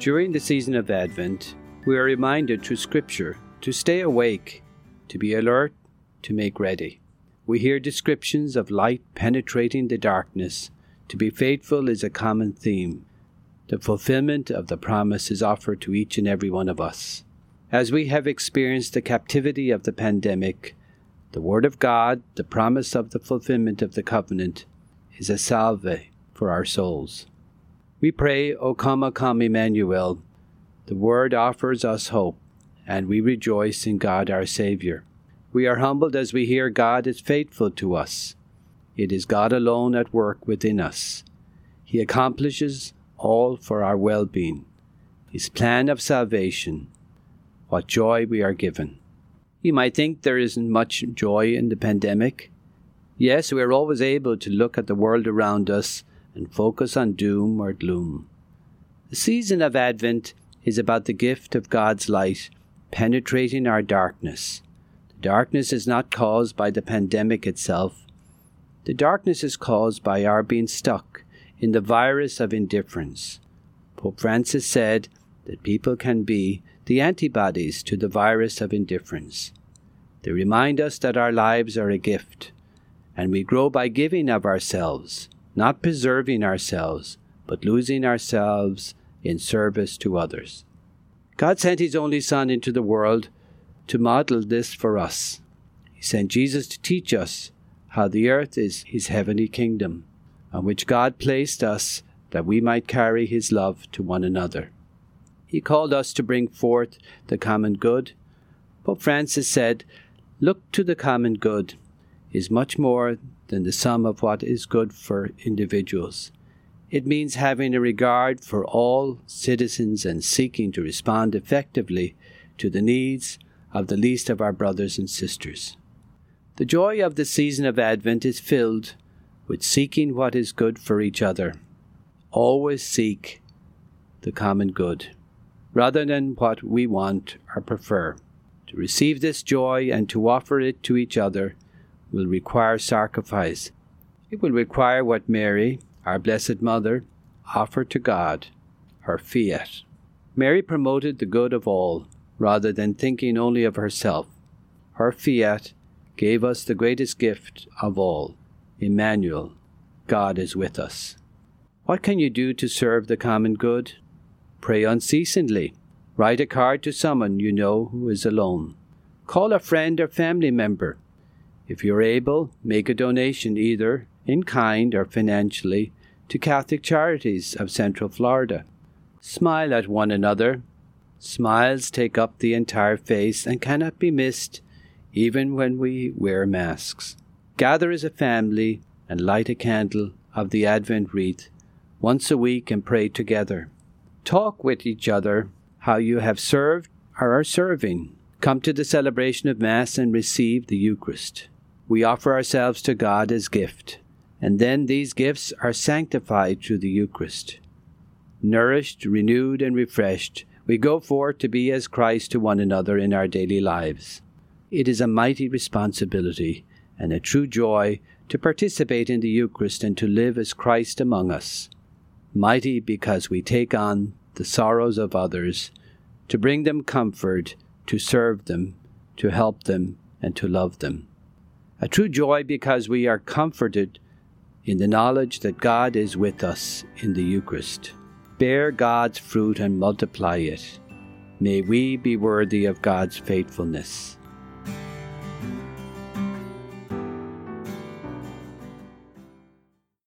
During the season of Advent, we are reminded through Scripture to stay awake, to be alert, to make ready. We hear descriptions of light penetrating the darkness. To be faithful is a common theme. The fulfillment of the promise is offered to each and every one of us. As we have experienced the captivity of the pandemic, the Word of God, the promise of the fulfillment of the covenant, is a salve for our souls. We pray, O come, O come, Emmanuel. The Word offers us hope, and we rejoice in God our Saviour. We are humbled as we hear God is faithful to us. It is God alone at work within us. He accomplishes all for our well being. His plan of salvation. What joy we are given. You might think there isn't much joy in the pandemic. Yes, we are always able to look at the world around us and focus on doom or gloom. The season of Advent is about the gift of God's light penetrating our darkness. The darkness is not caused by the pandemic itself. The darkness is caused by our being stuck in the virus of indifference. Pope Francis said that people can be the antibodies to the virus of indifference. They remind us that our lives are a gift, and we grow by giving of ourselves not preserving ourselves, but losing ourselves in service to others. God sent His only Son into the world to model this for us. He sent Jesus to teach us how the earth is His heavenly kingdom, on which God placed us that we might carry His love to one another. He called us to bring forth the common good. Pope Francis said, Look to the common good is much more than the sum of what is good for individuals. It means having a regard for all citizens and seeking to respond effectively to the needs of the least of our brothers and sisters. The joy of the season of Advent is filled with seeking what is good for each other. Always seek the common good, rather than what we want or prefer. To receive this joy and to offer it to each other will require sacrifice. It will require what Mary, our Blessed Mother, offered to God, her fiat. Mary promoted the good of all, rather than thinking only of herself. Her fiat gave us the greatest gift of all Emmanuel, God is with us. What can you do to serve the common good? Pray unceasingly. Write a card to someone you know who is alone. Call a friend or family member if you're able, make a donation either in kind or financially to Catholic Charities of Central Florida. Smile at one another. Smiles take up the entire face and cannot be missed even when we wear masks. Gather as a family and light a candle of the Advent wreath once a week and pray together. Talk with each other how you have served or are serving. Come to the celebration of Mass and receive the Eucharist we offer ourselves to God as gift, and then these gifts are sanctified through the Eucharist. Nourished, renewed, and refreshed, we go forth to be as Christ to one another in our daily lives. It is a mighty responsibility and a true joy to participate in the Eucharist and to live as Christ among us. Mighty because we take on the sorrows of others, to bring them comfort, to serve them, to help them, and to love them a true joy because we are comforted in the knowledge that God is with us in the Eucharist. Bear God's fruit and multiply it. May we be worthy of God's faithfulness.